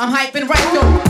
I'm hyping right though.